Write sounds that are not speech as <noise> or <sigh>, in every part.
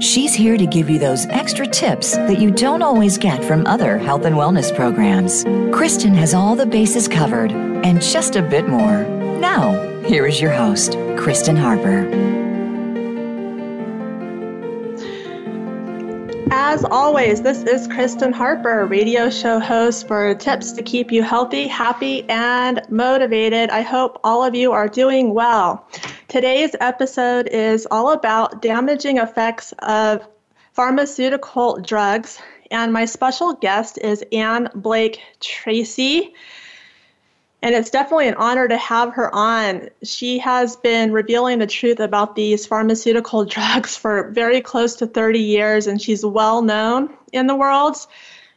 She's here to give you those extra tips that you don't always get from other health and wellness programs. Kristen has all the bases covered and just a bit more. Now, here is your host, Kristen Harper. As always, this is Kristen Harper, radio show host for tips to keep you healthy, happy, and motivated. I hope all of you are doing well. Today's episode is all about damaging effects of pharmaceutical drugs, and my special guest is Ann Blake Tracy. And it's definitely an honor to have her on. She has been revealing the truth about these pharmaceutical <laughs> drugs for very close to 30 years, and she's well known in the world.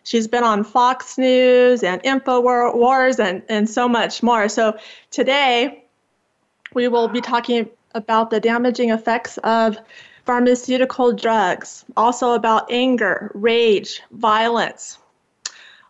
She's been on Fox News and InfoWars and, and so much more. So today, we will be talking about the damaging effects of pharmaceutical drugs, also about anger, rage, violence.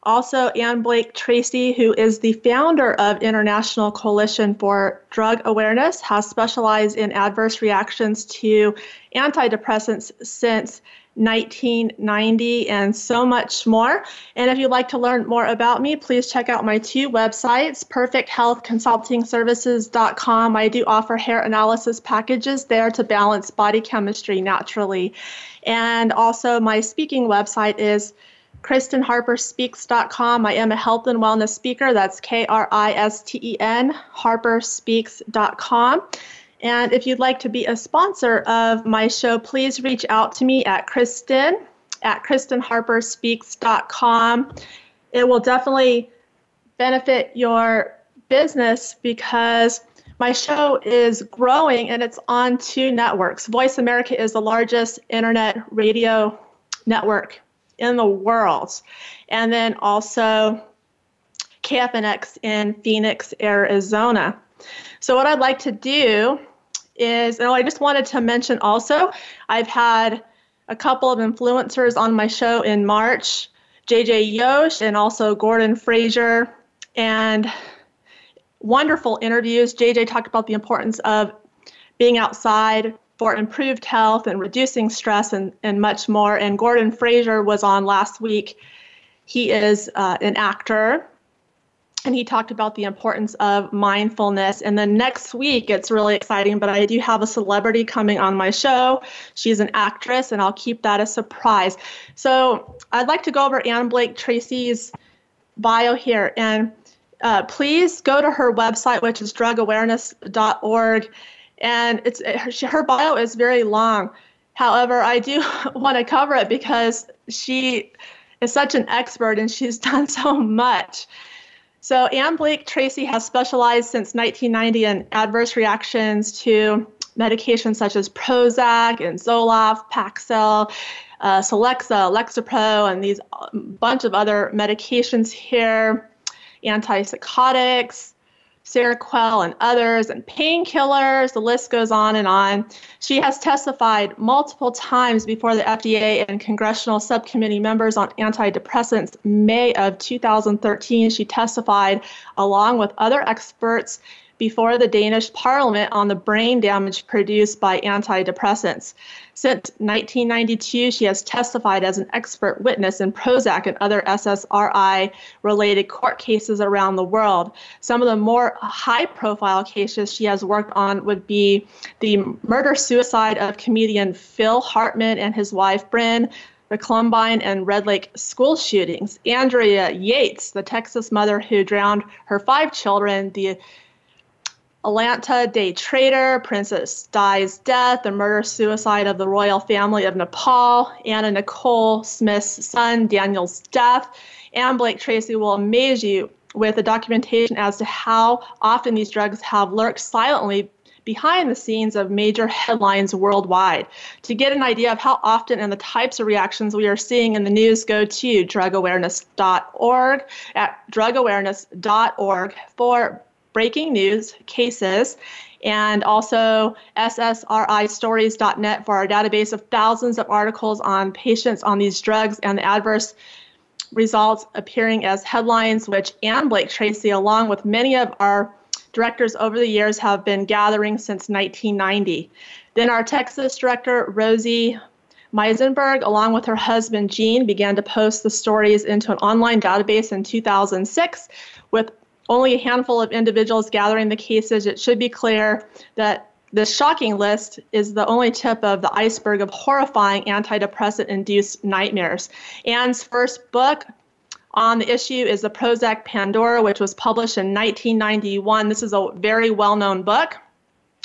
Also, Ann Blake Tracy, who is the founder of International Coalition for Drug Awareness, has specialized in adverse reactions to antidepressants since 1990 and so much more. And if you'd like to learn more about me, please check out my two websites, perfecthealthconsultingservices.com. I do offer hair analysis packages there to balance body chemistry naturally. And also my speaking website is KristenHarperSpeaks.com. I am a health and wellness speaker. That's K R I S T E N, HarperSpeaks.com. And if you'd like to be a sponsor of my show, please reach out to me at Kristen at KristenHarperSpeaks.com. It will definitely benefit your business because my show is growing and it's on two networks. Voice America is the largest internet radio network in the world. And then also KFNX in Phoenix, Arizona. So, what I'd like to do is, and I just wanted to mention also, I've had a couple of influencers on my show in March, JJ Yosh and also Gordon Fraser, and wonderful interviews. JJ talked about the importance of being outside for improved health and reducing stress and, and much more. And Gordon Fraser was on last week. He is uh, an actor and he talked about the importance of mindfulness. And then next week, it's really exciting, but I do have a celebrity coming on my show. She's an actress, and I'll keep that a surprise. So I'd like to go over Ann Blake Tracy's bio here. And uh, please go to her website, which is drugawareness.org. And it's her bio is very long. However, I do <laughs> want to cover it because she is such an expert and she's <laughs> done so much. So Ann Blake Tracy has specialized since 1990 in adverse reactions to medications such as Prozac and Zoloft, Paxil, uh, Celexa, Lexapro, and these uh, bunch of other medications here, antipsychotics, Seroquel, and others, and painkillers. The list goes on and on. She has testified multiple times before the FDA and congressional subcommittee members on antidepressants. May of 2013, she testified along with other experts before the Danish parliament on the brain damage produced by antidepressants. Since 1992, she has testified as an expert witness in Prozac and other SSRI related court cases around the world. Some of the more high profile cases she has worked on would be the murder suicide of comedian Phil Hartman and his wife Bryn, the Columbine and Red Lake school shootings. Andrea Yates, the Texas mother who drowned her five children, the Atlanta Day Trader, Princess Di's death, the murder suicide of the royal family of Nepal, Anna Nicole Smith's son Daniel's death, and Blake Tracy will amaze you with the documentation as to how often these drugs have lurked silently behind the scenes of major headlines worldwide. To get an idea of how often and the types of reactions we are seeing in the news, go to drugawareness.org at drugawareness.org for breaking news cases and also ssristories.net for our database of thousands of articles on patients on these drugs and the adverse results appearing as headlines, which Ann Blake Tracy, along with many of our directors over the years, have been gathering since 1990. Then our Texas director, Rosie Meisenberg, along with her husband Gene, began to post the stories into an online database in 2006 with only a handful of individuals gathering the cases. It should be clear that this shocking list is the only tip of the iceberg of horrifying antidepressant induced nightmares. Ann's first book on the issue is the Prozac Pandora, which was published in 1991. This is a very well known book.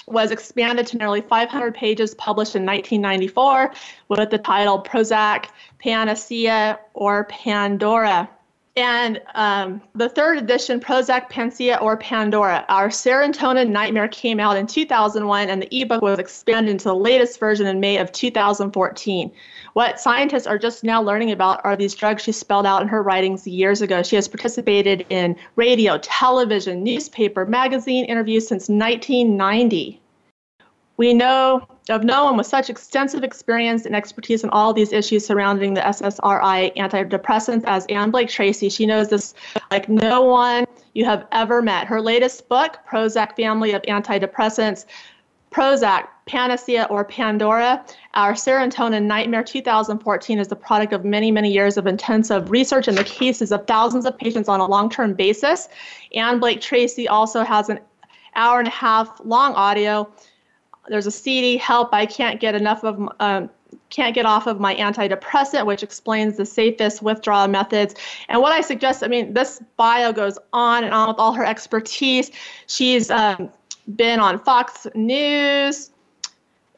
Was expanded to nearly 500 pages, published in 1994, with the title Prozac Panacea or Pandora. And um, the third edition, Prozac Panacea or Pandora, our serotonin nightmare came out in 2001, and the ebook was expanded into the latest version in May of 2014. What scientists are just now learning about are these drugs she spelled out in her writings years ago. She has participated in radio, television, newspaper, magazine interviews since 1990. We know of no one with such extensive experience and expertise in all these issues surrounding the SSRI antidepressants as Ann Blake Tracy. She knows this like no one you have ever met. Her latest book, Prozac Family of Antidepressants, Prozac, Panacea, or Pandora, Our Serotonin Nightmare 2014 is the product of many, many years of intensive research in the cases of thousands of patients on a long term basis. Ann Blake Tracy also has an hour and a half long audio there's a CD, help, I can't get enough of, um, can't get off of my antidepressant, which explains the safest withdrawal methods. And what I suggest, I mean, this bio goes on and on with all her expertise. She's um, been on Fox News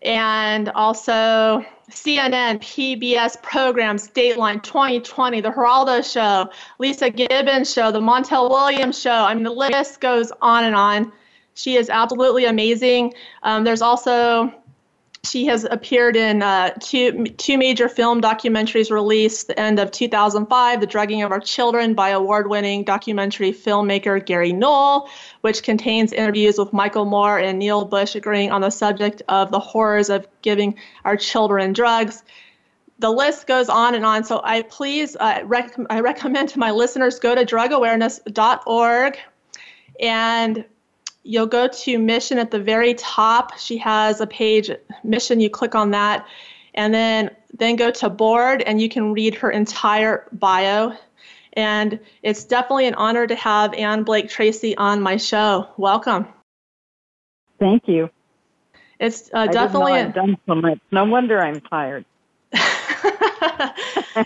and also CNN, PBS programs, Dateline 2020, The Geraldo Show, Leeza Gibbons Show, The Montel Williams Show. I mean, the list goes on and on. She is absolutely amazing. Um, there's also she has appeared in uh, two two major film documentaries released the end of 2005 the drugging of our children by award-winning documentary filmmaker gary null which contains interviews with michael moore and neil bush agreeing on the subject of the horrors of giving our children drugs. The list goes on and on. So i please uh, rec- i recommend to my listeners go to drugawareness.org and you'll go to mission at the very top. She has a page, mission, you click on that, and then then go to board and you can read her entire bio. And it's definitely an honor to have Ann Blake Tracy on my show. Welcome. Thank you. It's uh, definitely. I've done so much. No wonder I'm tired. <laughs>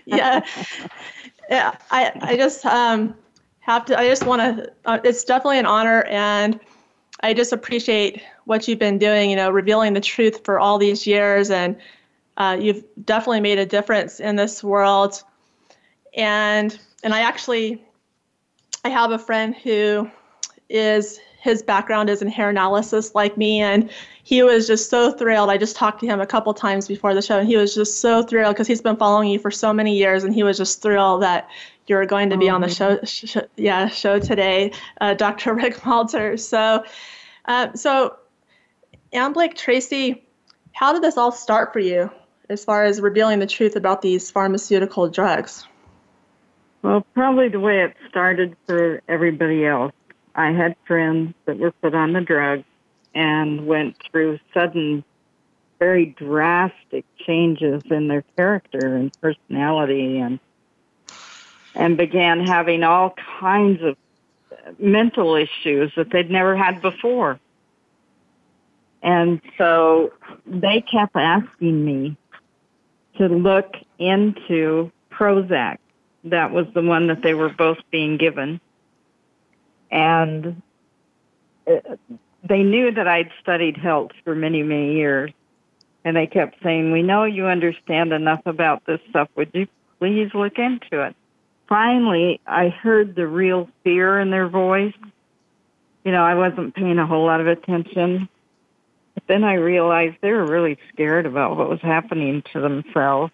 yeah, yeah. I I just um, have to. I just want to. Uh, it's definitely an honor, and I just appreciate what you've been doing, you know, revealing the truth for all these years. And uh, you've definitely made a difference in this world. And, and I actually, I have a friend who is, his background is in hair analysis like me. And he was just so thrilled. I just talked to him a couple times before the show, and he was just so thrilled because he's been following you for so many years, and he was just thrilled that you're going to be on the show, sh- yeah, show today, uh, Dr. <laughs> Rick Malter. So, uh, so, Ann Blake Tracy, how did this all start for you as far as revealing the truth about these pharmaceutical drugs? Well, probably the way it started for everybody else. I had friends that were put on the drug and went through sudden, very drastic changes in their character and personality and and began having all kinds of mental issues that they'd never had before. And so they kept asking me to look into Prozac. That was the one that they were both being given. And uh, they knew that I'd studied health for many, many years. And they kept saying, We know you understand enough about this stuff. Would you please look into it? Finally I heard the real fear in their voice. You know, I wasn't paying a whole lot of attention. But then I realized they were really scared about what was happening to themselves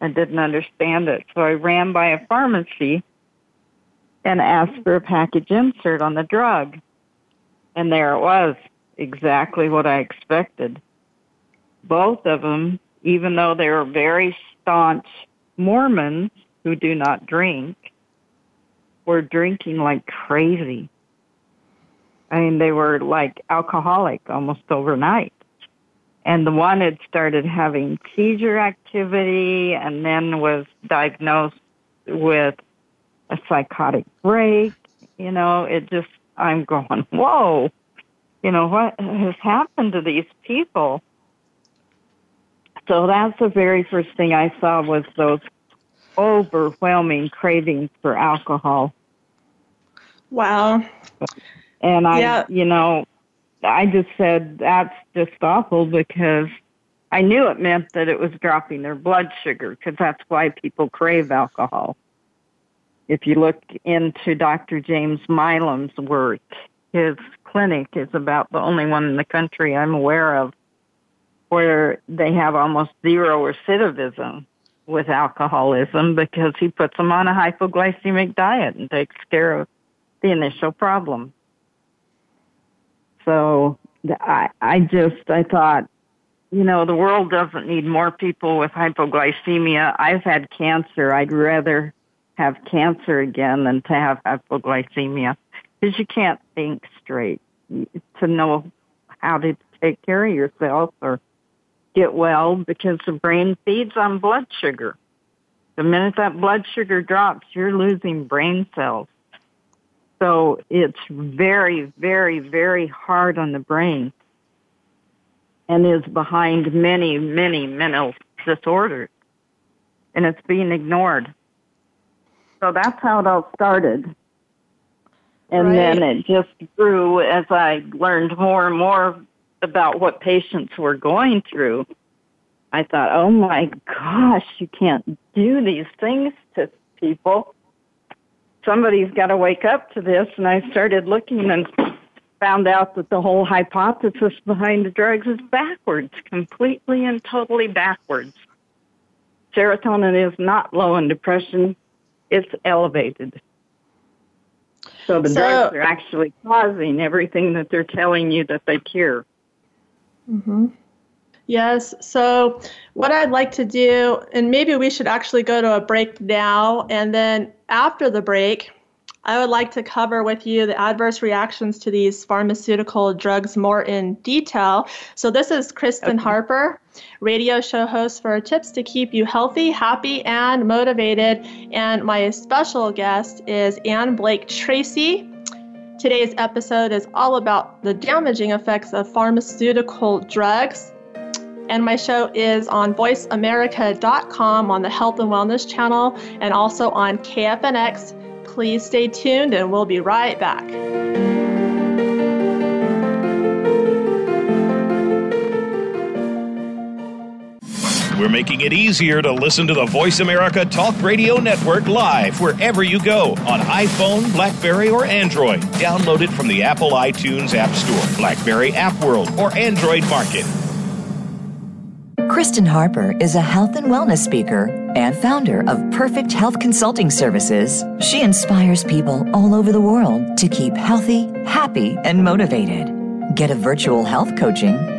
and didn't understand it. So I ran by a pharmacy and asked for a package insert on the drug. And there it was, exactly what I expected. Both of them, even though they were very staunch Mormons who do not drink, were drinking like crazy. I mean, they were like alcoholic almost overnight. And the one had started having seizure activity and then was diagnosed with a psychotic break. You know, it just, I'm going, <laughs> whoa, you know, what has happened to these people? So that's the very first thing I saw was those overwhelming cravings for alcohol. Wow. And I, yeah. you know, I just said that's just awful because I knew it meant that it was dropping their blood sugar because that's why people crave alcohol. If you look into Dr. James Milam's work, his clinic is about the only one in the country I'm aware of where they have almost zero recidivism with alcoholism because he puts them on a hypoglycemic diet and takes care of the initial problem. So I, I just, I thought, you know, the world doesn't need more people with hypoglycemia. I've had cancer. I'd rather have cancer again than to have hypoglycemia because you can't think straight to know how to take care of yourself or get well because the brain feeds on blood sugar. The minute that blood sugar drops, you're losing brain cells. So it's very, very, very hard on the brain and is behind many, many mental disorders. And it's being ignored. So that's how it all started. And right. then it just grew as I learned more and more about what patients were going through. I thought, oh my gosh, you can't do these things to people somebody's got to wake up to this. And I started looking and found out that the whole hypothesis behind the drugs is backwards, completely and totally backwards. Serotonin is not low in depression, it's elevated. So the so, drugs are actually causing everything that they're telling you that they cure. Mm-hmm. Yes. So, what I'd like to do, and maybe we should actually go to a break now, and then after the break, I would like to cover with you the adverse reactions to these pharmaceutical drugs more in detail. So, this is Kristen okay. Harper, radio show host for Tips to Keep You Healthy, Happy, and Motivated. And my special guest is Ann Blake Tracy. Today's episode is all about the damaging effects of pharmaceutical drugs and my show is on voiceamerica.com on the Health and Wellness channel and also on KFNX. Please stay tuned and we'll be right back. We're making it easier to listen to the Voice America Talk Radio Network live wherever you go on iPhone, Blackberry, or Android. Download it from the Apple iTunes App Store, Blackberry App World, or Android Market. Kristen Harper is a health and wellness speaker and founder of Perfect Health Consulting Services. She inspires people all over the world to keep healthy, happy, and motivated. Get a virtual health coaching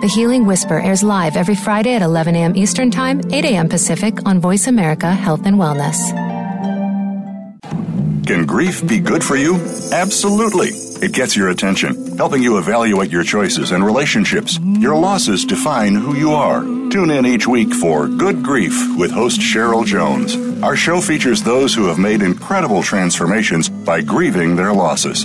The Healing Whisper airs live every Friday at 11 a.m. Eastern Time, 8 a.m. Pacific on Voice America Health and Wellness. Can grief be good for you? Absolutely. It gets your attention, helping you evaluate your choices and relationships. Your losses define who you are. Tune in each week for Good Grief with host Cheryl Jones. Our show features those who have made incredible transformations by grieving their losses.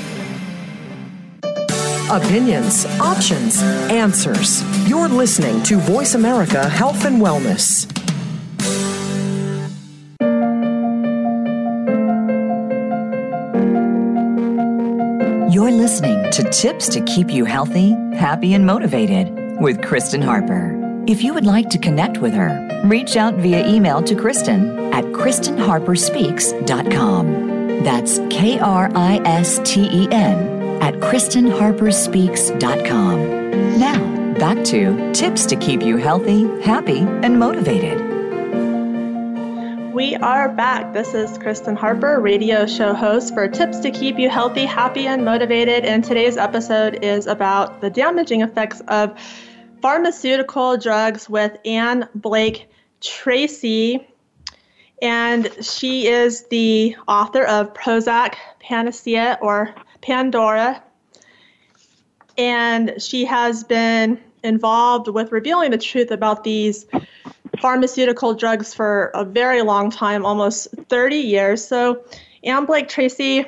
Opinions, options, answers. You're listening to Voice America Health and Wellness. You're listening to Tips to Keep You Healthy, Happy, and Motivated with Kristen Harper. If you would like to connect with her, reach out via email to Kristen at KristenHarperSpeaks.com. That's K R I S T E N at KristenHarperSpeaks.com. Now, back to tips to keep you healthy, happy, and motivated. We are back. This is Kristen Harper, radio show host for Tips to Keep You Healthy, Happy, and Motivated. And today's episode is about the damaging effects of pharmaceutical drugs with Ann Blake Tracy. And she is the author of Prozac Panacea or Pandora. And she has been involved with revealing the truth about these pharmaceutical drugs for a very long time, almost 30 years. So, Ann Blake Tracy,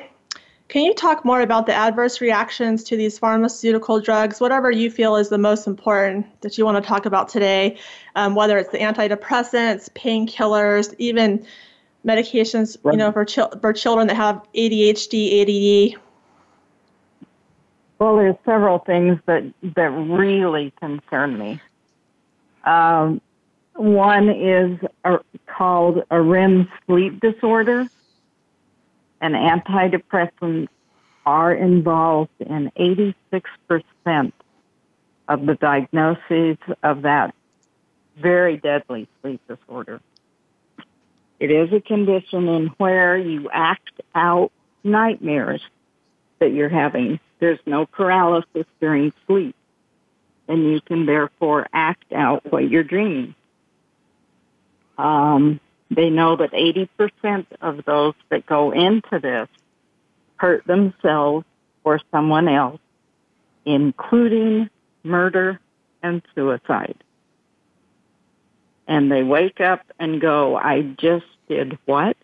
can you talk more about the adverse reactions to these pharmaceutical drugs, whatever you feel is the most important that you want to talk about today, um, whether it's the antidepressants, painkillers, even medications, right. you know, for, for children that have ADHD, ADD, well, there's several things that that really concern me. Um, one is a, called a REM sleep disorder, and antidepressants are involved in 86% of the diagnoses of that very deadly sleep disorder. It is a condition in where you act out nightmares that you're having there's no paralysis during sleep, and you can therefore act out what you're dreaming. Um, they know that 80% of those that go into this hurt themselves or someone else, including murder and suicide. And they wake up and go, I just did what?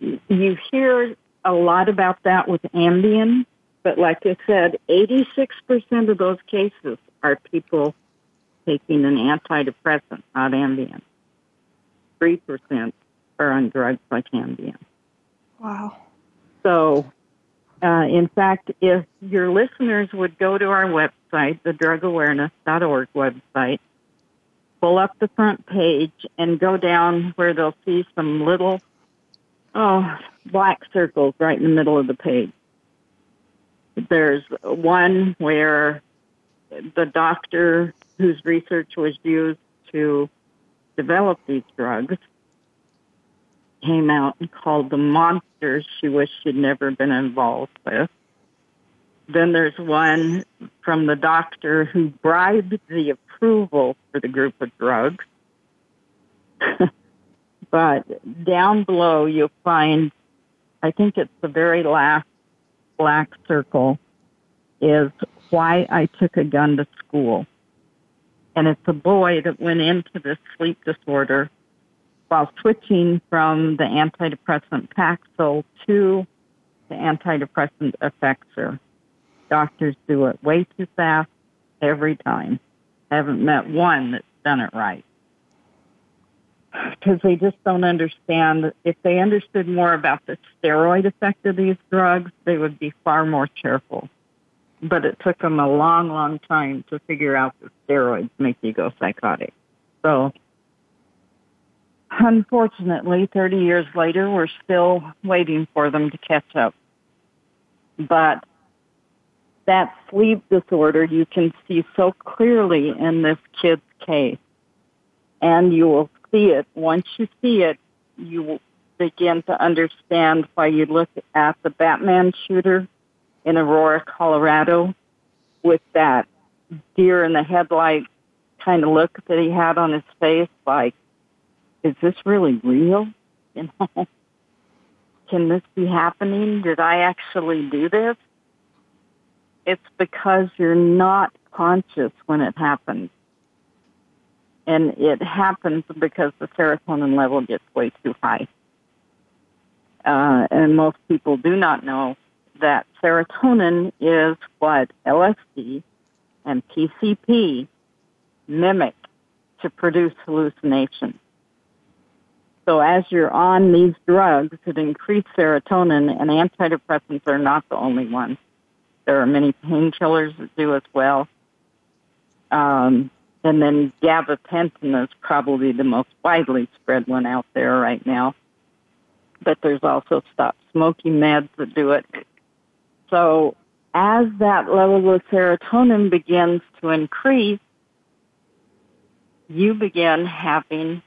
You hear a lot about that with Ambien, but like I said, 86% of those cases are people taking an antidepressant, not Ambien. 3% are on drugs like Ambien. Wow. So, uh, in fact, if your listeners would go to our website, the drugawareness.org website, pull up the front page and go down where they'll see some little oh, black circles right in the middle of the page. There's one where the doctor whose research was used to develop these drugs came out and called them monsters she wished she'd never been involved with. Then there's one from the doctor who bribed the approval for the group of drugs. <laughs> But down below, you'll find, I think it's the very last black circle, is why I took a gun to school. And it's a boy that went into this sleep disorder while switching from the antidepressant Paxil to the antidepressant Effexor. Doctors do it way too fast every time. I haven't met one that's done it right. Because they just don't understand. If they understood more about the steroid effect of these drugs, they would be far more careful. But it took them a long, long time to figure out that steroids make you go psychotic. So, unfortunately, 30 years later, we're still waiting for them to catch up. But that sleep disorder you can see so clearly in this kid's case. And you will see it. Once you see it, you begin to understand why you look at the Batman shooter in Aurora, Colorado, with that deer in the headlight kind of look that he had on his face, like, is this really real? <laughs> You know, can this be happening? Did I actually do this? It's because you're not conscious when it happens. And it happens because the serotonin level gets way too high. Uh, and most people do not know that serotonin is what LSD and PCP mimic to produce hallucinations. So as you're on these drugs that increase serotonin, and antidepressants are not the only ones. There are many painkillers that do as well. Um, and then gabapentin is probably the most widely spread one out there right now. But there's also stop smoking meds that do it. So as that level of serotonin begins to increase, you begin having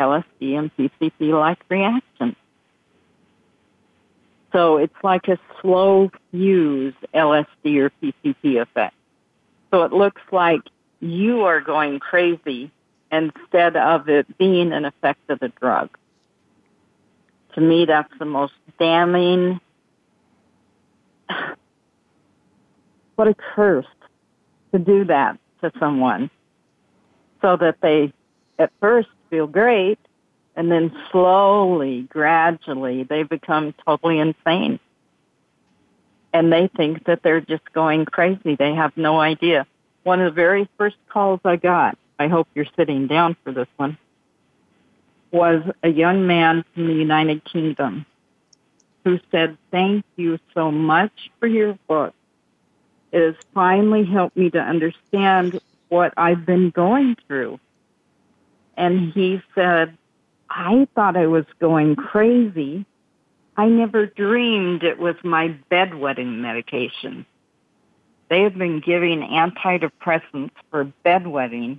LSD and PCP like reactions. So it's like a slow fuse LSD or PCP effect. So it looks like you are going crazy instead of it being an effect of the drug. To me, that's the most damning. <sighs> What a curse to do that to someone so that they at first feel great and then slowly, gradually, they become totally insane. And they think that they're just going crazy. They have no idea. One of the very first calls I got, I hope you're sitting down for this one, was a young man from the United Kingdom who said, Thank you so much for your book. It has finally helped me to understand what I've been going through. And he said, I thought I was going crazy. I never dreamed it was my bedwetting medication. They have been giving antidepressants for bedwetting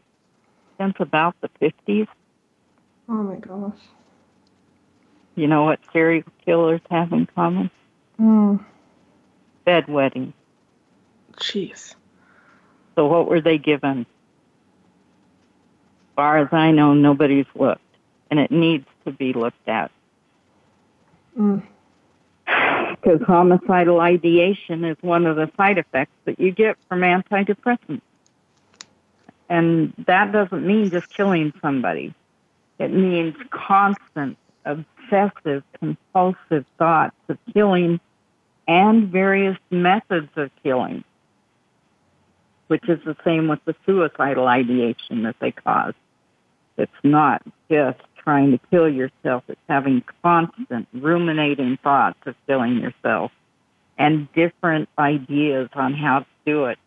since about the 50s. Oh my gosh. You know what serial killers have in common? Mm. Bedwetting. Jeez. So what were they given? As far as I know, nobody's looked and it needs to be looked at. Mm. Because homicidal ideation is one of the side effects that you get from antidepressants. And that doesn't mean just killing somebody. It means constant, obsessive, compulsive thoughts of killing and various methods of killing, which is the same with the suicidal ideation that they cause. It's not just trying to kill yourself. It's having constant ruminating thoughts of killing yourself and different ideas on how to do it.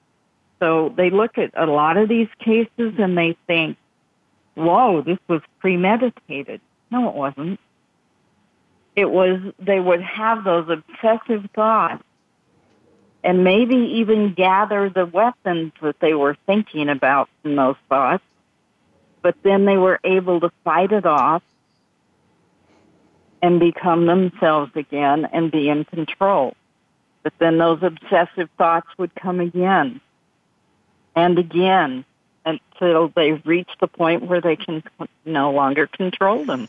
So they look at a lot of these cases and they think, whoa, this was premeditated. No, it wasn't. It was, they would have those obsessive thoughts and maybe even gather the weapons that they were thinking about from those thoughts but then they were able to fight it off and become themselves again and be in control. But then those obsessive thoughts would come again and again until they reach the point where they can no longer control them.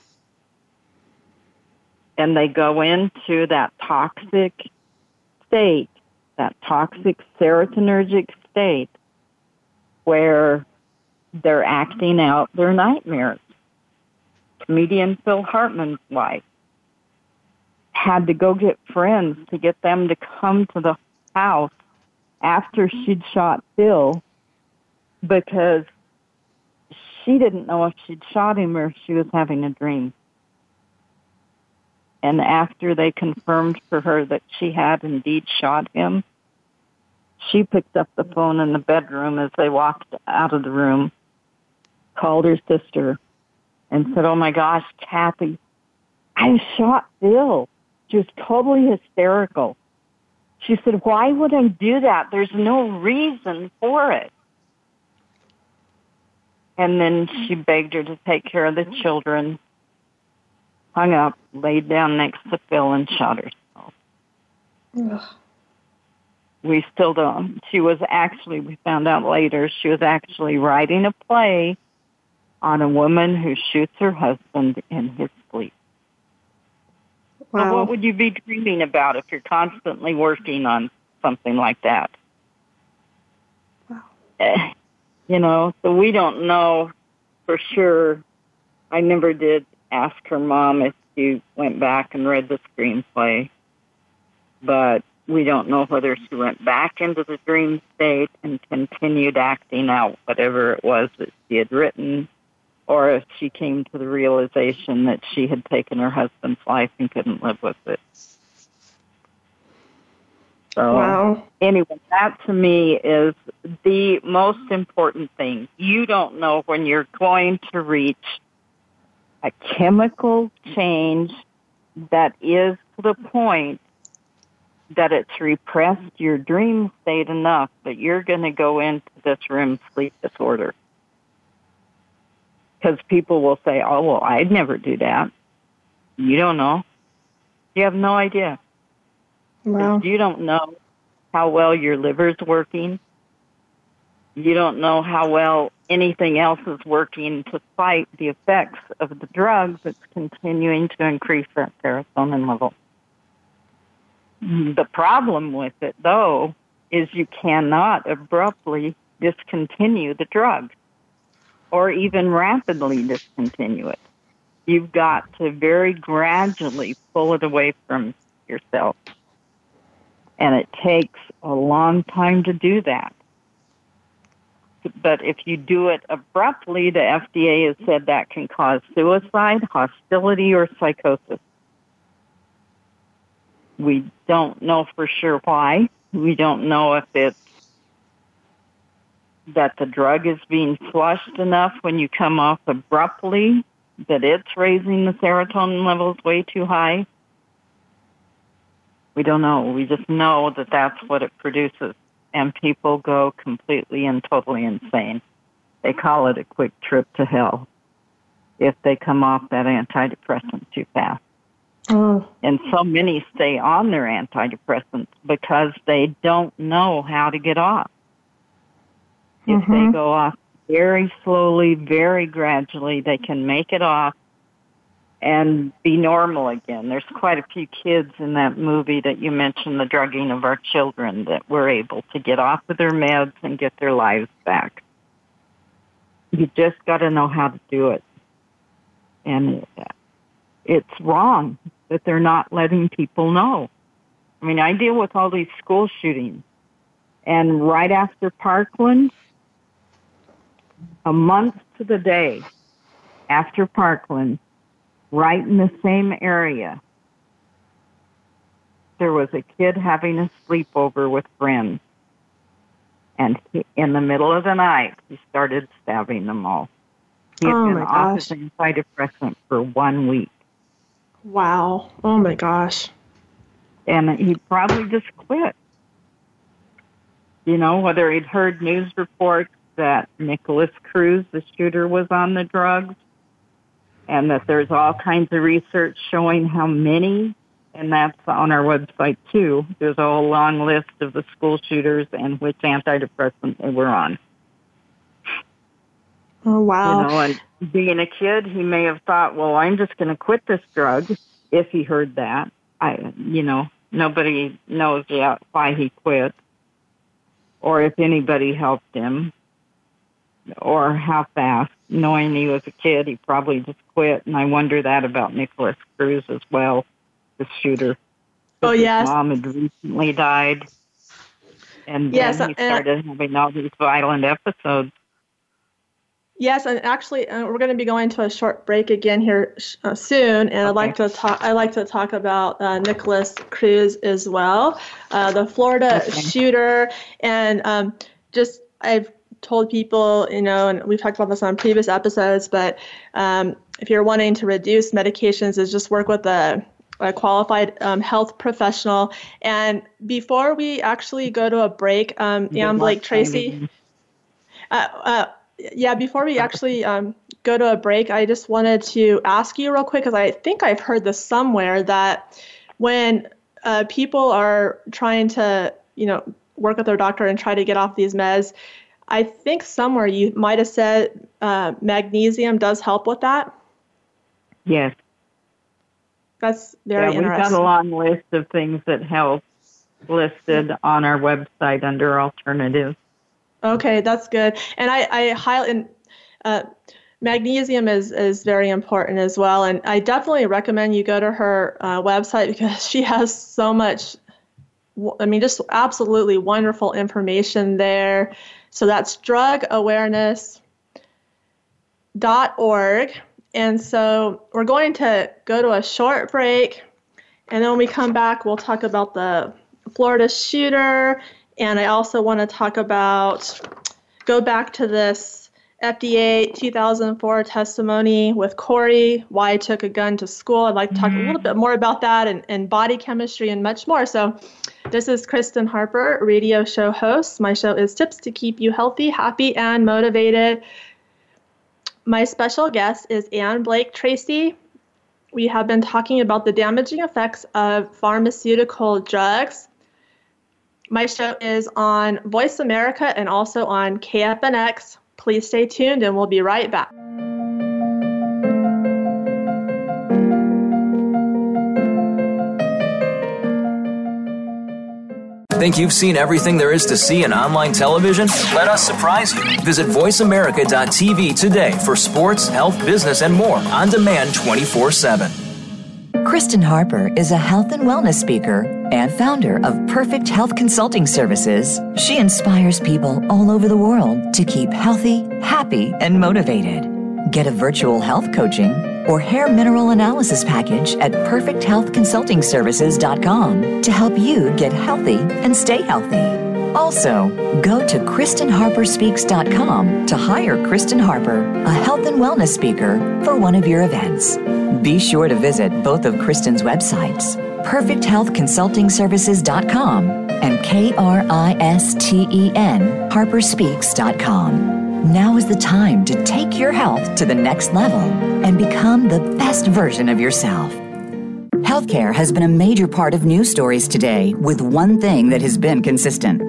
And they go into that toxic state, that toxic serotonergic state where they're acting out their nightmares. Comedian Phil Hartman's wife had to go get friends to get them to come to the house after she'd shot Phil because she didn't know if she'd shot him or if she was having a dream. And after they confirmed for her that she had indeed shot him, she picked up the phone in the bedroom as they walked out of the room, called her sister, and said, Oh my gosh, Kathy, I shot Bill. She was totally hysterical. She said, Why would I do that? There's no reason for it. And then she begged her to take care of the children, hung up, laid down next to Phil, and shot herself. Ugh. We still don't. She was actually, we found out later, she was actually writing a play on a woman who shoots her husband in his sleep. Wow. So what would you be dreaming about if you're constantly working on something like that? Wow. Eh, you know, so we don't know for sure. I never did ask her mom if she went back and read the screenplay, but we don't know whether she went back into the dream state and continued acting out whatever it was that she had written or if she came to the realization that she had taken her husband's life and couldn't live with it. So, wow. anyway, that to me is the most important thing. You don't know when you're going to reach a chemical change that is to the point that it's repressed your dream state enough that you're going to go into this REM sleep disorder because people will say, "Oh, well, I'd never do that." You don't know. You have no idea. Well, You don't know how well your liver's working. You don't know how well anything else is working to fight the effects of the drug that's continuing to increase that serotonin level. The problem with it, though, is you cannot abruptly discontinue the drug or even rapidly discontinue it. You've got to very gradually pull it away from yourself. And it takes a long time to do that. But if you do it abruptly, the FDA has said that can cause suicide, hostility, or psychosis. We don't know for sure why. We don't know if it's that the drug is being flushed enough when you come off abruptly that it's raising the serotonin levels way too high? We don't know. We just know that that's what it produces. And people go completely and totally insane. They call it a quick trip to hell if they come off that antidepressant too fast. Oh. And so many stay on their antidepressants because they don't know how to get off. If mm-hmm. they go off very slowly, very gradually, they can make it off and be normal again. There's quite a few kids in that movie that you mentioned, the drugging of our children, that were able to get off of their meds and get their lives back. You just got to know how to do it. And it's wrong that they're not letting people know. I mean, I deal with all these school shootings. And right after Parkland, a month to the day after Parkland, right in the same area, there was a kid having a sleepover with friends. And he, in the middle of the night, he started stabbing them all. He had oh been off his antidepressant for one week. Wow. Oh my gosh. And he probably just quit. You know, whether he'd heard news reports that Nikolas Cruz, the shooter, was on the drugs, and that there's all kinds of research showing how many, and that's on our website too. There's a whole long list of the school shooters and which antidepressant they were on. Oh wow! You know, and being a kid, he may have thought, "Well, I'm just going to quit this drug." If he heard that, I, you know, nobody knows yet why he quit, or if anybody helped him or how fast. Knowing he was a kid, he probably just quit. And I wonder that about Nikolas Cruz as well, the shooter. Oh, yes. His mom had recently died. And yes, then he started having all these violent episodes. Yes, and actually, uh, we're going to be going to a short break again here uh, soon, and okay. I'd like to talk. I like to talk about uh, Nikolas Cruz as well, uh, the Florida okay. shooter, and um, just I've told people, you know, and we've talked about this on previous episodes, but um, if you're wanting to reduce medications, is just work with a, a qualified um, health professional. And before we actually go to a break, um, Ann Blake Tracy. Uh, uh, yeah, before we actually um, go to a break, I just wanted to ask you real quick because I think I've heard this somewhere that when uh, people are trying to, you know, work with their doctor and try to get off these meds, I think somewhere you might have said uh, magnesium does help with that. Yes. That's very yeah, we've got a long list of things that help listed on our website under alternatives. Okay, that's good. And I, I highly, uh, magnesium is, is very important as well. And I definitely recommend you go to her uh, website <laughs> because she has so much, I mean, just absolutely wonderful information there. So that's drugawareness.org. And so we're going to go to a short break. And then when we come back, we'll talk about the Florida shooter and I also want to talk about, go back to this FDA 2004 testimony with Corey, why I took a gun to school. I'd like to talk mm-hmm. a little bit more about that and, and body chemistry and much more. So, this is Kristen Harper, radio show host. My show is Tips to Keep You Healthy, Happy, and Motivated. My special guest is Ann Blake Tracy. We have been talking about the damaging effects of pharmaceutical drugs my show is on Voice America and also on KFNX. Please stay tuned and we'll be right back. Think you've seen everything there is to see in online television? Let us surprise you. Visit VoiceAmerica.tv today for sports, health, business, and more on demand 24 7. Kristen Harper is a health and wellness speaker and founder of Perfect Health Consulting Services. She inspires people all over the world to keep healthy, happy, and motivated. Get a virtual health coaching or hair mineral analysis package at perfecthealthconsultingservices.com to help you get healthy and stay healthy. Also, go to KristenHarperSpeaks.com to hire Kristen Harper, a health and wellness speaker, for one of your events. Be sure to visit both of Kristen's websites, perfecthealthconsultingservices.com and K-R-I-S-T-E-N harperspeaks.com. Now is the time to take your health to the next level and become the best version of yourself. Healthcare has been a major part of news stories today, with one thing that has been consistent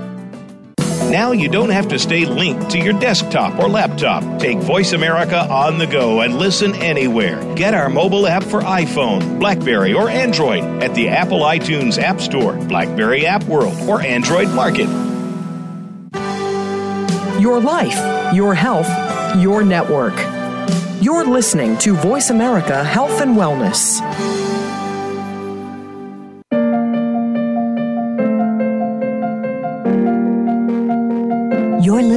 Now you don't have to stay linked to your desktop or laptop. Take Voice America on the go and listen anywhere. Get our mobile app for iPhone, Blackberry, or Android at the Apple iTunes App Store, Blackberry App World, or Android Market. Your life, your health, your network. You're listening to Voice America Health and Wellness.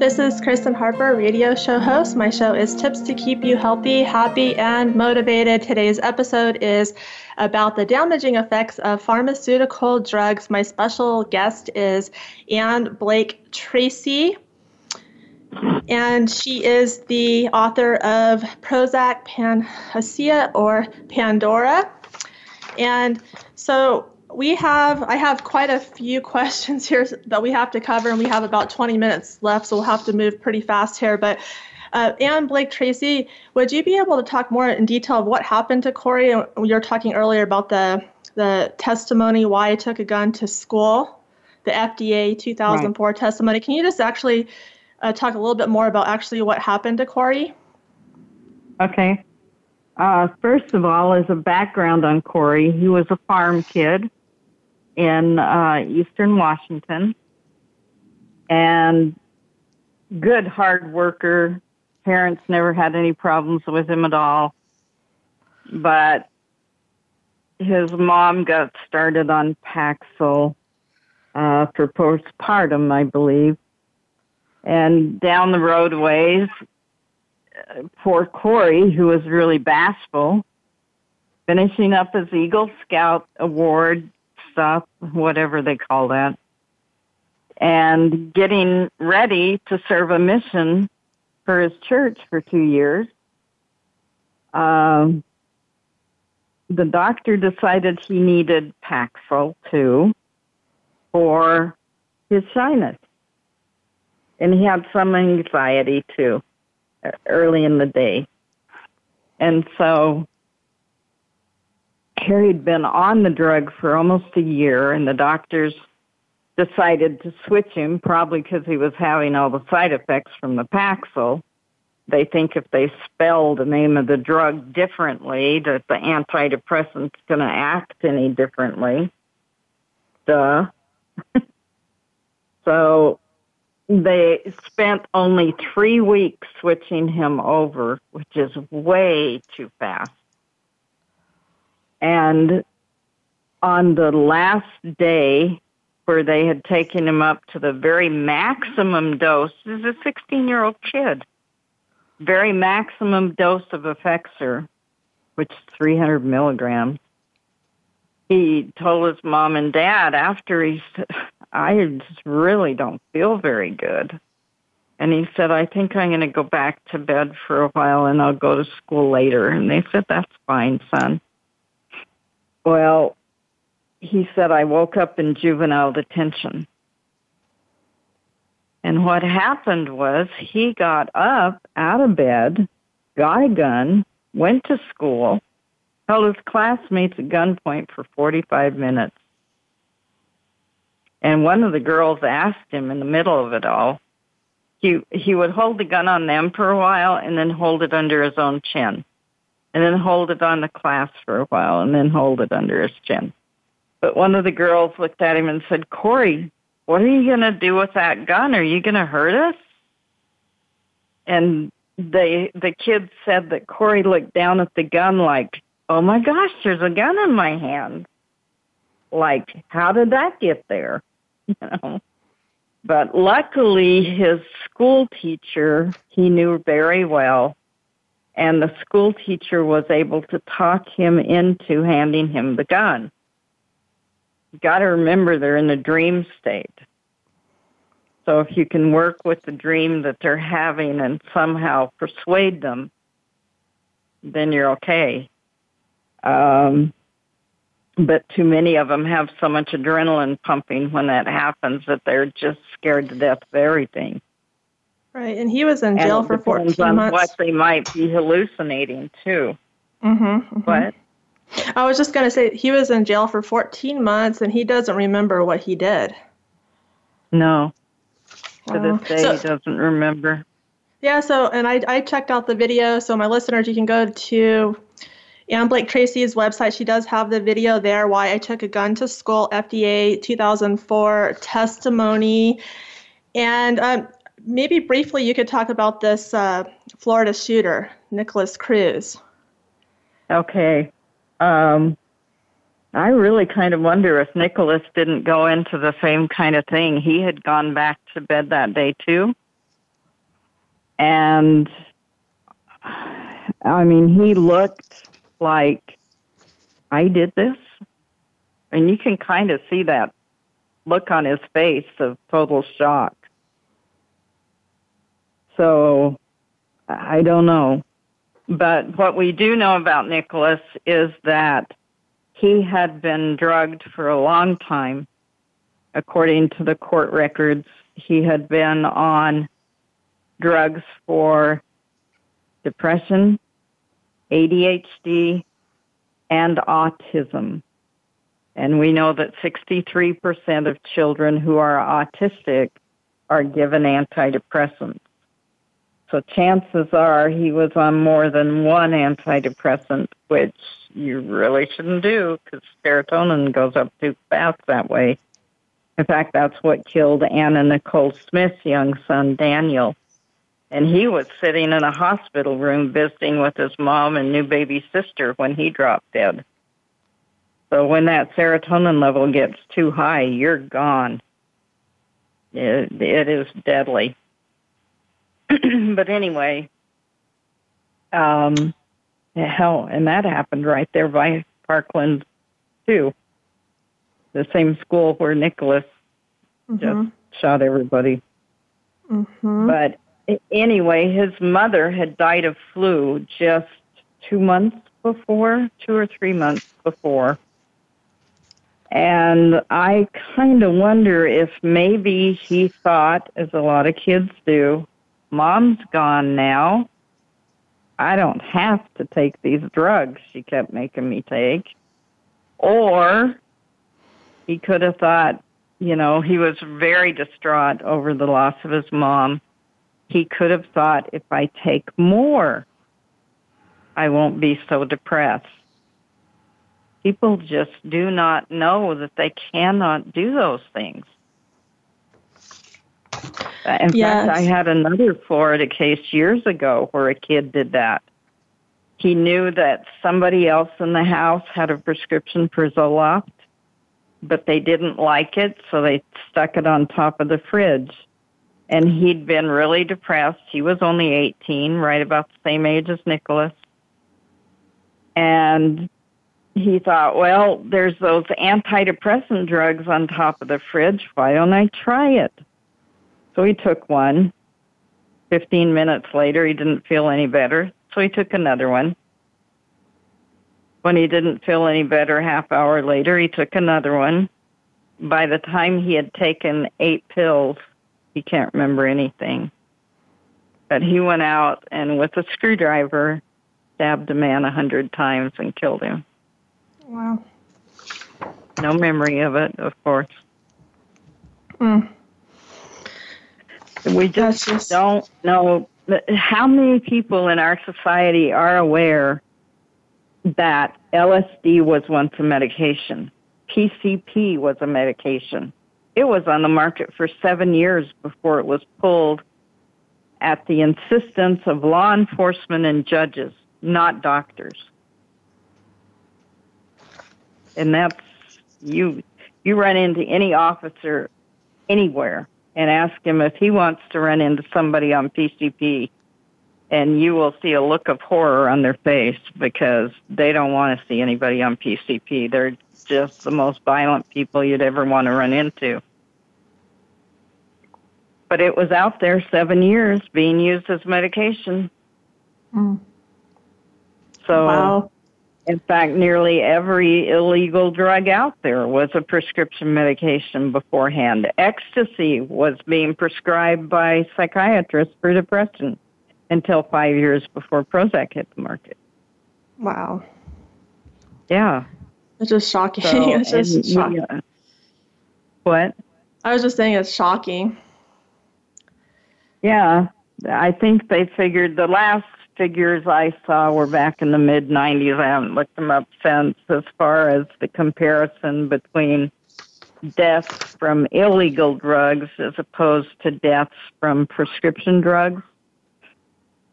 This is Kristen Harper, radio show host. My show is Tips to Keep You Healthy, Happy, and Motivated. Today's episode is about the damaging effects of pharmaceutical drugs. My special guest is Ann Blake Tracy. And she is the author of Prozac Panacea or Pandora. And so we have i have quite a few <laughs> questions here that we have to cover and we have about 20 minutes left so we'll have to move pretty fast here but uh, Ann Blake Tracy, would you be able to talk more in detail of what happened to Corey? You were talking earlier about the the testimony why he took a gun to school, the FDA 2004 right. testimony. Can you just actually uh, talk a little bit more about actually what happened to Corey? Okay. Uh, first of all, as a background on Corey, he was a farm kid in uh, eastern Washington. And good hard worker. Parents never had any problems with him at all. But his mom got started on Paxil uh, for postpartum, I believe. And down the roadways, poor Corey, who was really bashful, finishing up his Eagle Scout Award stuff, whatever they call that, and getting ready to serve a mission for his church for two years. Um, the doctor decided he needed Paxil too for his shyness. And he had some anxiety too early in the day. And so Harry'd been on the drug for almost a year, and the doctors decided to switch him, probably because he was having all the side effects from the Paxil. They think if they spell the name of the drug differently, that the antidepressant's going to act any differently. Duh. <laughs> so they spent only three weeks switching him over, which is way too fast. And on the last day where they had taken him up to the very maximum dose, this is a 16 year old kid, very maximum dose of Effexor, which is 300 milligrams. He told his mom and dad after he said, I just really don't feel very good. And he said, I think I'm going to go back to bed for a while and I'll go to school later. And they said, That's fine, son. Well, he said, I woke up in juvenile detention. And what happened was he got up out of bed, got a gun, went to school, held his classmates at gunpoint for 45 minutes. And one of the girls asked him in the middle of it all, he, he would hold the gun on them for a while and then hold it under his own chin and then hold it on the class for a while and then hold it under his chin. But one of the girls looked at him and said, Corey, what are you going to do with that gun? Are you going to hurt us? And they, the kid said that Corey looked down at the gun like, oh my gosh, there's a gun in my hand. Like, how did that get there? <laughs> You know? But luckily, his school teacher, he knew very well, and the school teacher was able to talk him into handing him the gun. You got to remember they're in a dream state. So if you can work with the dream that they're having and somehow persuade them, then you're okay. Um, but too many of them have so much adrenaline pumping when that happens that they're just scared to death of everything. Right, and he was in jail for 14 on months. What they might be hallucinating too. Mm-hmm, mm-hmm. What? I was just going to say he was in jail for 14 months and he doesn't remember what he did. No. To this day, so, he doesn't remember. Yeah, so, and I, I checked out the video. So, my listeners, you can go to Ann Blake Tracy's website. She does have the video there Why I Took a Gun to School, FDA 2004 testimony. And um, maybe briefly you could talk about this uh, Florida shooter, Nikolas Cruz. Okay. Um, I really kind of wonder if Nikolas didn't go into the same kind of thing. He had gone back to bed that day too. And I mean, he looked like I did this. And you can kind of see that look on his face of total shock. So I don't know. But what we do know about Nikolas is that he had been drugged for a long time. According to the court records, he had been on drugs for depression, ADHD, and autism. And we know that 63% of children who are autistic are given antidepressants. So chances are he was on more than one antidepressant, which you really shouldn't do because serotonin goes up too fast that way. In fact, that's what killed Anna Nicole Smith's young son, Daniel. And he was sitting in a hospital room visiting with his mom and new baby sister when he dropped dead. So when that serotonin level gets too high, you're gone. It, it is deadly. <clears throat> but anyway, um, hell, and that happened right there by Parkland, too. The same school where Nikolas mm-hmm. just shot everybody. Mm-hmm. But anyway, his mother had died of flu just two months before, two or three months before. And I kind of wonder if maybe he thought, as a lot of kids do, Mom's gone now. I don't have to take these drugs she kept making me take. Or he could have thought, you know, he was very distraught over the loss of his mom. He could have thought, if I take more, I won't be so depressed. People just do not know that they cannot do those things. In yes. fact, I had another Florida case years ago where a kid did that. He knew that somebody else in the house had a prescription for Zoloft, but they didn't like it, so they stuck it on top of the fridge. And he'd been really depressed. He was only 18, right about the same age as Nikolas. And he thought, well, there's those antidepressant drugs on top of the fridge. Why don't I try it? So he took one. Fifteen minutes later, he didn't feel any better, so he took another one. When he didn't feel any better, half hour later, he took another one. By the time he had taken eight pills, he can't remember anything. But he went out and with a screwdriver stabbed a man a hundred times and killed him. Wow. No memory of it, of course. Mm. We just, just don't know how many people in our society are aware that LSD was once a medication. PCP was a medication. It was on the market for seven years before it was pulled at the insistence of law enforcement and judges, not doctors. And that's you you run into any officer anywhere and ask him if he wants to run into somebody on PCP, and you will see a look of horror on their face because they don't want to see anybody on PCP. They're just the most violent people you'd ever want to run into. But it was out there seven years being used as medication. Mm. So wow. In fact, nearly every illegal drug out there was a prescription medication beforehand. Ecstasy was being prescribed by psychiatrists for depression until five years before Prozac hit the market. Wow. Yeah. It's just shocking. So, <laughs> it's just shocking. Yeah. What? I was just saying it's shocking. Yeah. I think they figured the last figures I saw were back in the mid 90s. I haven't looked them up since as far as the comparison between deaths from illegal drugs as opposed to deaths from prescription drugs.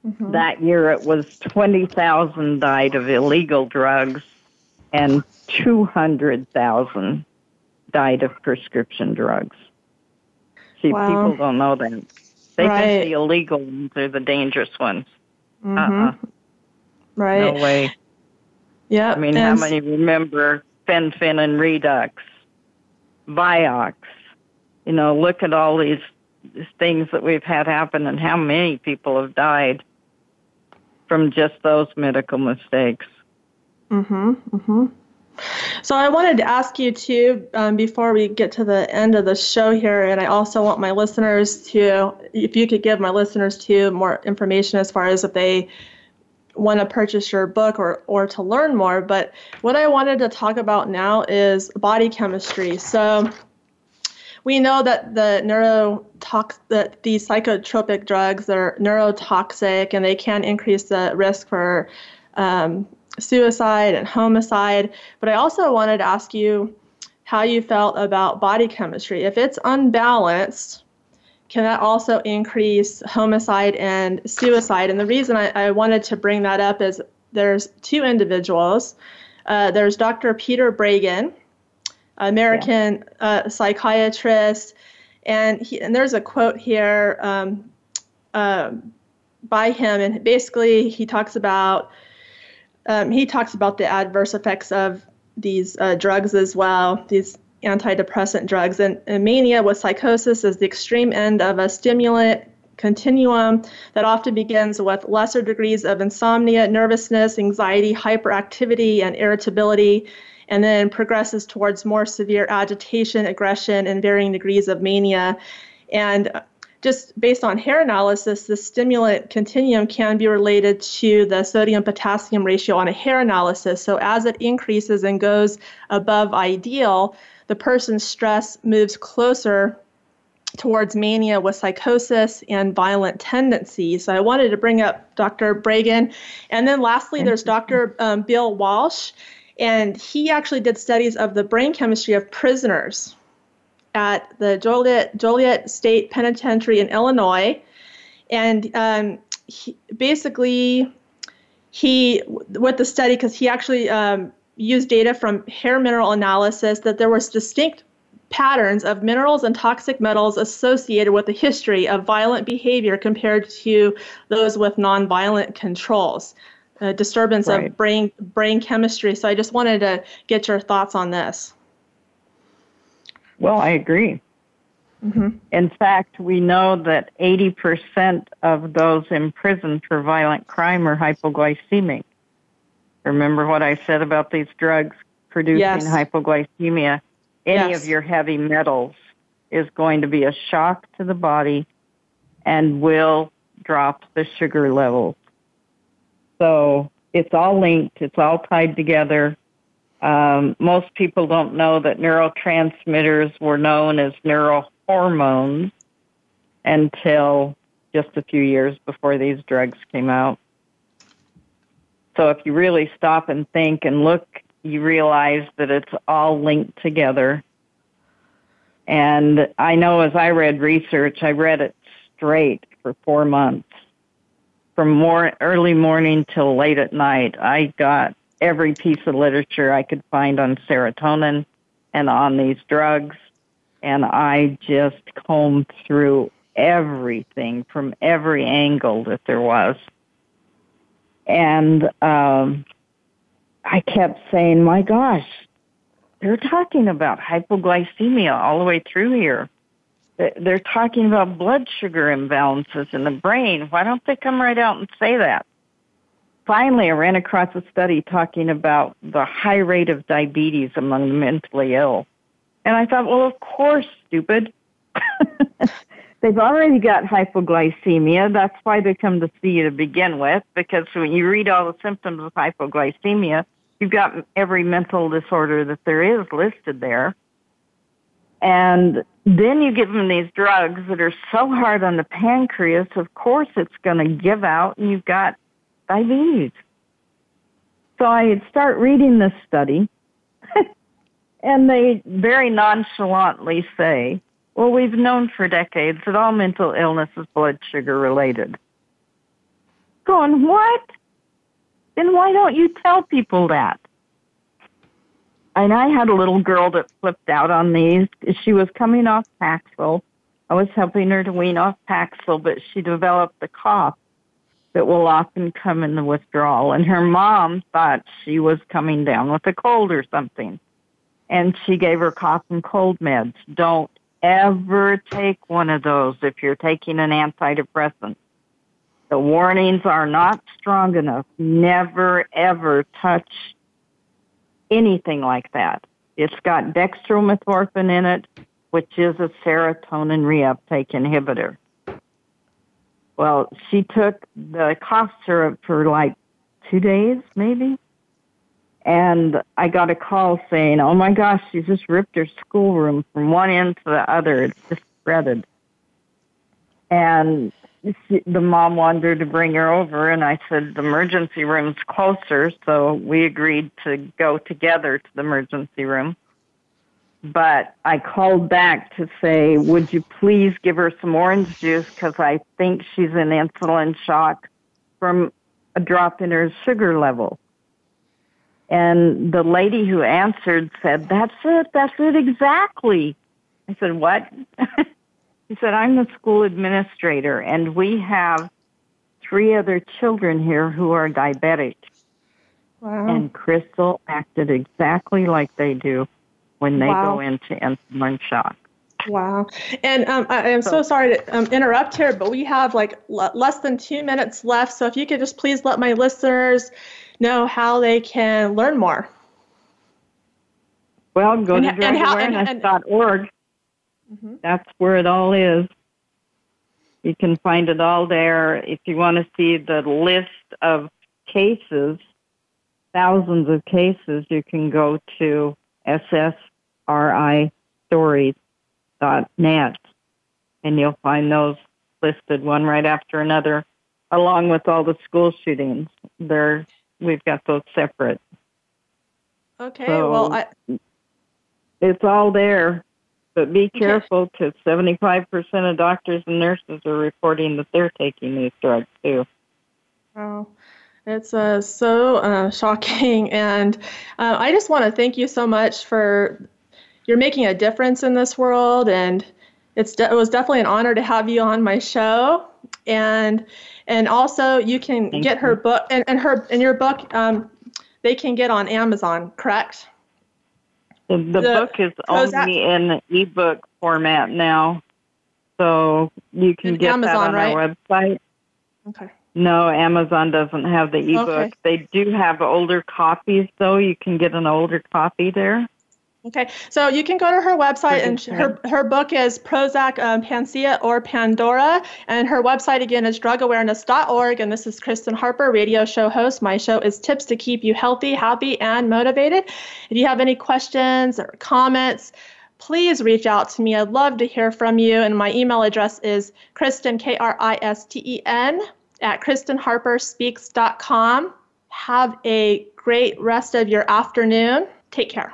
Mm-hmm. That year it was 20,000 died of illegal drugs and 200,000 died of prescription drugs. See, Wow. people don't know that. They Right. think the illegal ones are the dangerous ones. Mhm. Uh-uh. Right. No way. Yeah. I mean, how many remember Fen-Phen and Redux, Vioxx? You know, look at all these these things that we've had happen and how many people have died from just those medical mistakes. Mm-hmm. Mm-hmm. So I wanted to ask you too, um, before we get to the end of the show here, and I also want my listeners to, if you could give my listeners too more information as far as if they want to purchase your book or or to learn more. But what I wanted to talk about now is body chemistry. So we know that the neurotox that these psychotropic drugs are neurotoxic and they can increase the risk for um, suicide and homicide. But I also wanted to ask you how you felt about body chemistry. If it's unbalanced, can that also increase homicide and suicide? And the reason I, I wanted to bring that up is there's two individuals. Uh, there's Dr. Peter Breggin, American uh, psychiatrist, and he, and there's a quote here um, uh, by him, and basically he talks about um, he talks about the adverse effects of these uh, drugs as well, these antidepressant drugs. And, and mania with psychosis is the extreme end of a stimulant continuum that often begins with lesser degrees of insomnia, nervousness, anxiety, hyperactivity, and irritability, and then progresses towards more severe agitation, aggression, and varying degrees of mania. And just based on hair analysis, the stimulant continuum can be related to the sodium potassium ratio on a hair analysis. So as it increases and goes above ideal, the person's stress moves closer towards mania with psychosis and violent tendencies. So I wanted to bring up Dr. Breggin. And then lastly, there's Dr. Um, Bill Walsh, and he actually did studies of the brain chemistry of prisoners at the Joliet, Joliet State Penitentiary in Illinois. And um, he, basically, he, with the study, because he actually um, used data from hair mineral analysis, that there was distinct patterns of minerals and toxic metals associated with the history of violent behavior compared to those with nonviolent controls. A disturbance Right. of brain brain chemistry. So I just wanted to get your thoughts on this. Well, I agree. Mm-hmm. In fact, we know that 80% of those in prison for violent crime are hypoglycemic. Remember what I said about these drugs producing Yes. hypoglycemia? Any Yes. of your heavy metals is going to be a shock to the body and will drop the sugar levels. So it's all linked, it's all tied together. Um, most people don't know that neurotransmitters were known as neurohormones until just a few years before these drugs came out. So if you really stop and think and look, you realize that it's all linked together. And I know as I read research, I read it straight for four months. From more early morning till late at night, I got every piece of literature I could find on serotonin and on these drugs. And I just combed through everything from every angle that there was. And um, I kept saying, my gosh, they're talking about hypoglycemia all the way through here. They- They're talking about blood sugar imbalances in the brain. Why don't they come right out and say that? Finally, I ran across a study talking about the high rate of diabetes among the mentally ill. And I thought, well, of course, stupid. <laughs> They've already got hypoglycemia. That's why they come to see you to begin with, because when you read all the symptoms of hypoglycemia, you've got every mental disorder that there is listed there. And then you give them these drugs that are so hard on the pancreas, of course it's going to give out and you've got diabetes. So I start reading this study, <laughs> and they very nonchalantly say, well, we've known for decades that all mental illness is blood sugar related. Going, what? Then why don't you tell people that? and I had a little girl that flipped out on these. She was coming off Paxil. I was helping her to wean off Paxil, but she developed a cough that will often come in the withdrawal. And her mom thought she was coming down with a cold or something. And she gave her cough and cold meds. Don't ever take one of those if you're taking an antidepressant. The warnings are not strong enough. Never ever touch anything like that. It's got dextromethorphan in it, which is a serotonin reuptake inhibitor. Well, she took the cough for like two days, maybe. And I got a call saying, oh my gosh, she just ripped her schoolroom from one end to the other. It's just shredded. And she, the mom wanted to bring her over, and I said the emergency room's closer, so we agreed to go together to the emergency room. But I called back to say, would you please give her some orange juice because I think she's in insulin shock from a drop in her sugar level. And the lady who answered said, That's it, that's it exactly. I said, What? <laughs> He said, I'm the school administrator, and we have three other children here who are diabetic. Wow. And Crystal acted exactly like they do when they Wow. go into insulin shock. Wow. And um, I am so sorry to um, interrupt here, but we have like l- less than two minutes left. So if you could just please let my listeners know how they can learn more. Well, go And to ha- and how- and- and- drugawareness.org. Mhm. That's where it all is. You can find it all there. If you want to see the list of cases, thousands of cases, you can go to ssristories.net and you'll find those listed one right after another, along with all the school shootings. They're, we've got those separate. Okay. So- well, I, It's all there. But be careful because 75% of doctors and nurses are reporting that they're taking these drugs too. Wow. It's uh, so uh, <laughs> shocking. And uh, I just want to thank you so much for you're making a difference in this world. And it's de- it was definitely an honor to have you on my show. And and also you can Thank get her book and, and her and your book um, they can get on Amazon, correct? The, the, book is Prozac- only in ebook format now. So you can get Amazon, that on our website. Okay. No, Amazon doesn't have the ebook. Okay. They do have older copies though. You can get an older copy there. Okay, so you can go to her website, and her her book is Prozac, um, Panacea, or Pandora, and her website again is drugawareness.org. And this is Kristen Harper, radio show host. My show is Tips to Keep You Healthy, Happy, and Motivated. If you have any questions or comments, please reach out to me. I'd love to hear from you. And my email address is Kristen K R I S T E N at KristenHarperSpeaks.com. Have a great rest of your afternoon. Take care.